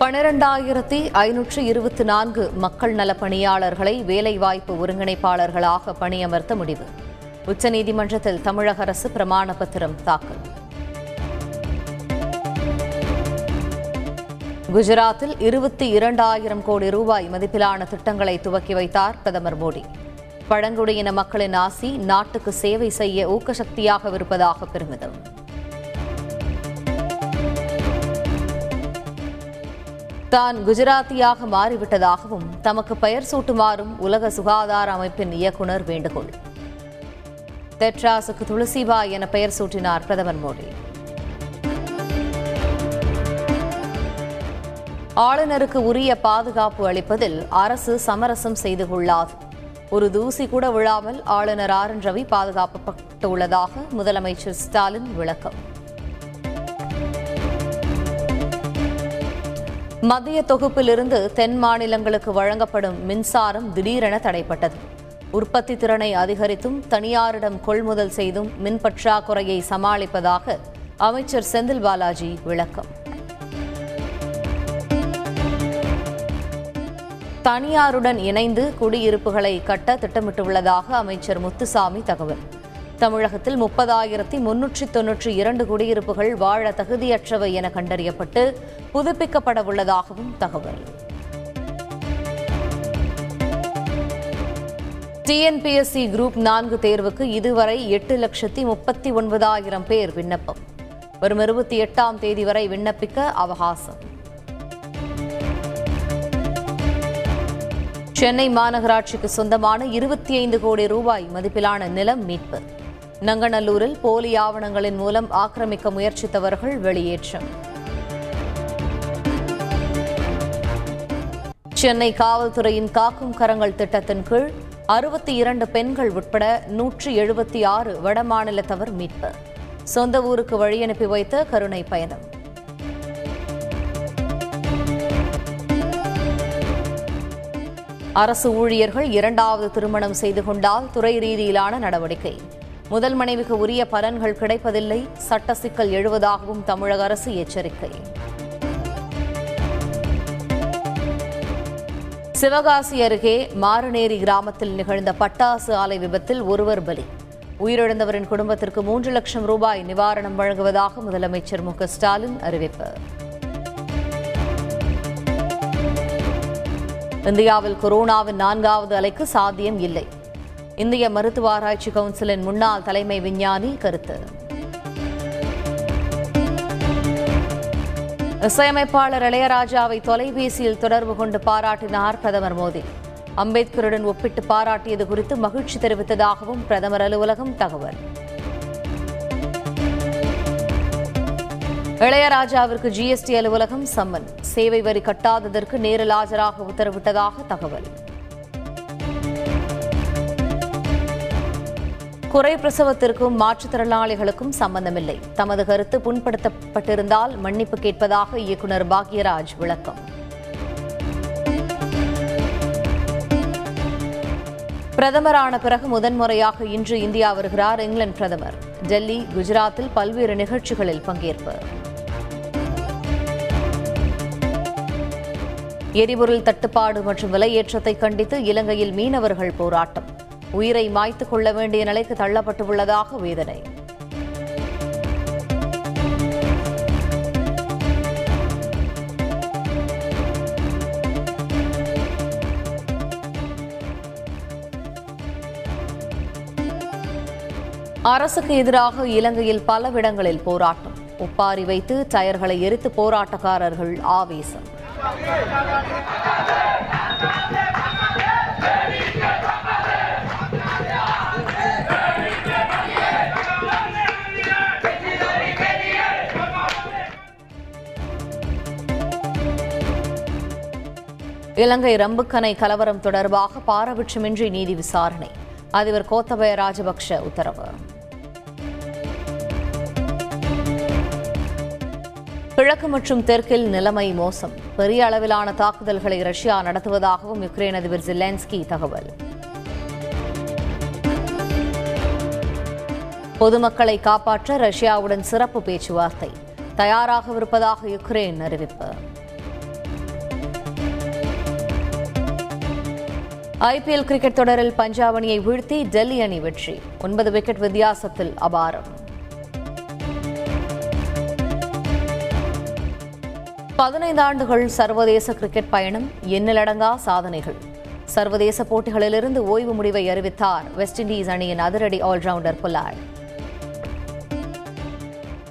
பனிரெண்டாயிரத்தி ஐநூற்று இருபத்தி நான்கு மக்கள் நல பணியாளர்களை வேலைவாய்ப்பு ஒருங்கிணைப்பாளர்களாக பணியமர்த்த முடிவு. உச்சநீதிமன்றத்தில் தமிழக அரசு பிரமாண பத்திரம் தாக்கல். குஜராத்தில் இருபத்தி இரண்டாயிரம் கோடி ரூபாய் மதிப்பிலான திட்டங்களை துவக்கி வைத்தார் பிரதமர் மோடி. பழங்குடியின மக்களின் ஆசி நாட்டுக்கு சேவை செய்ய ஊக்கசக்தியாக இருப்பதாக பெருமிதம். தான் குஜராத்தியாக மாறிவிட்டதாகவும் தமக்கு பெயர் சூட்டுமாறும் உலக சுகாதார அமைப்பின் இயக்குநர் வேண்டுகோள். தெட்ராஸுக்கு துளசிபாய் என பெயர் சூட்டினார் பிரதமர் மோடி. ஆளுநருக்கு உரிய பாதுகாப்பு அளிப்பதில் அரசு சமரசம் செய்து கொள்ளாது ஒரு தூசி கூட விழாமல் ஆளுநர் ஆர் என் ரவி பாதுகாக்கப்பட்டுள்ளதாக முதலமைச்சர் ஸ்டாலின் விளக்கம். மத்திய தொகுப்பிலிருந்து தென் மாநிலங்களுக்கு வழங்கப்படும் மின்சாரம் திடீரென தடைப்பட்டது. உற்பத்தி திறனை அதிகரித்தும் தனியாரிடம் கொள்முதல் செய்தும் மின் பற்றாக்குறையை சமாளிப்பதாக அமைச்சர் செந்தில் பாலாஜி விளக்கம். தனியாருடன் இணைந்து குடியிருப்புகளை கட்ட திட்டமிட்டுள்ளதாக அமைச்சர் முத்துசாமி தகவல். தமிழகத்தில் முப்பதாயிரத்தி முன்னூற்றி தொன்னூற்றி இரண்டு குடியிருப்புகள் வாழ தகுதியற்றவை என கண்டறியப்பட்டு புதுப்பிக்கப்பட உள்ளதாகவும் தகவல். டிஎன்பிஎஸ்சி குரூப் நான்கு தேர்வுக்கு இதுவரை எட்டு லட்சத்தி முப்பத்தி ஒன்பதாயிரம் பேர் விண்ணப்பம். வரும் இருபத்தி எட்டாம் தேதி வரை விண்ணப்பிக்க அவகாசம். சென்னை மாநகராட்சிக்கு சொந்தமான இருபத்தி ஐந்து கோடி ரூபாய் மதிப்பிலான நிலம் மீட்பு. நங்கநல்லூரில் போலி ஆவணங்களின் மூலம் ஆக்கிரமிக்க முயற்சித்தவர்கள் வெளியேற்றம். சென்னை காவல்துறையின் காக்கும் கரங்கள் திட்டத்தின் கீழ் அறுபத்தி இரண்டு பெண்கள் உட்பட நூற்றி எழுபத்தி ஆறு வடமாநிலத்தவர் மீட்பு. சொந்த ஊருக்கு வழி அனுப்பி வைத்த கருணை பயணம். அரசு ஊழியர்கள் இரண்டாவது திருமணம் செய்து கொண்டால் துறை ரீதியிலான நடவடிக்கை. முதல் மனைவிக்கு உரிய பலன்கள் கிடைப்பதில்லை. சட்ட சிக்கல் எழுவதாகவும் தமிழக அரசு எச்சரிக்கை. சிவகாசி அருகே மாறுநேரி கிராமத்தில் நிகழ்ந்த பட்டாசு ஆலை விபத்தில் ஒருவர் பலி. உயிரிழந்தவரின் குடும்பத்திற்கு மூன்று லட்சம் ரூபாய் நிவாரணம் வழங்குவதாக முதலமைச்சர் மு. ஸ்டாலின் அறிவிப்பு. இந்தியாவில் கொரோனாவின் நான்காவது அலைக்கு சாத்தியம் இல்லை. இந்திய மருத்துவ ஆராய்ச்சி கவுன்சிலின் முன்னாள் தலைமை விஞ்ஞானி கருத்து. இசையமைப்பாளர் இளையராஜாவை தொலைபேசியில் தொடர்பு கொண்டு பாராட்டினார் பிரதமர் மோடி. அம்பேத்கருடன் ஒப்பிட்டு பாராட்டியது குறித்து மகிழ்ச்சி தெரிவித்ததாகவும் பிரதமர் அலுவலகம் தகவல். இளையராஜாவிற்கு ஜிஎஸ்டி அலுவலகம் சம்மன். சேவை வரி கட்டாததற்கு நேரில் ஆஜராக உத்தரவிட்டதாக தகவல். குறை பிரசவத்திற்கும் மாற்றுத்திறனாளிகளுக்கும் சம்பந்தமில்லை. தமது கருத்து புண்படுத்தப்பட்டிருந்தால் மன்னிப்பு கேட்பதாக இயக்குநர் பாக்யராஜ் விளக்கம். பிரதமரான பிறகு முதன்முறையாக இன்று இந்தியா வருகிறார் இங்கிலாந்து பிரதமர். டெல்லி குஜராத்தில் பல்வேறு நிகழ்ச்சிகளில் பங்கேற்பு. எரிபொருள் தட்டுப்பாடு மற்றும் விலையேற்றத்தை கண்டித்து இலங்கையில் மீனவர்கள் போராட்டம். உயிரை மாய்த்துக் கொள்ள வேண்டிய நிலைக்கு தள்ளப்பட்டுள்ளதாக வேதனை. அரசுக்கு எதிராக இலங்கையில் பலவிடங்களில் போராட்டம். உப்பாரி வைத்து டயர்களை எரித்து போராட்டக்காரர்கள் ஆவேசம். இலங்கை ரம்புக்கனை கலவரம் தொடர்பாக பாரபட்சமின்றி நீதி விசாரணை. அதிபர் கோத்தபய ராஜபக்ஷ உத்தரவு. கிழக்கு மற்றும் தெற்கில் நிலைமை மோசம். பெரிய அளவிலான தாக்குதல்களை ரஷ்யா நடத்துவதாகவும் யுக்ரைன் அதிபர் ஜிலென்ஸ்கி தகவல். பொதுமக்களை காப்பாற்ற ரஷ்யாவுடன் சிறப்பு பேச்சுவார்த்தை. தயாராகவிருப்பதாக யுக்ரைன் அறிவிப்பு. ஐபிஎல் கிரிக்கெட் தொடரில் பஞ்சாப் அணியை வீழ்த்தி டெல்லி அணி வெற்றி. ஒன்பது விக்கெட் வித்தியாசத்தில் அபாரம். பதினைந்து ஆண்டுகள் சர்வதேச கிரிக்கெட் பயணம் எண்ணிலடங்கா சாதனைகள். சர்வதேச போட்டிகளிலிருந்து ஓய்வு முடிவை அறிவித்தார் வெஸ்ட் இண்டீஸ் அணியின் அதிரடி ஆல்ரவுண்டர் பொலார்ட்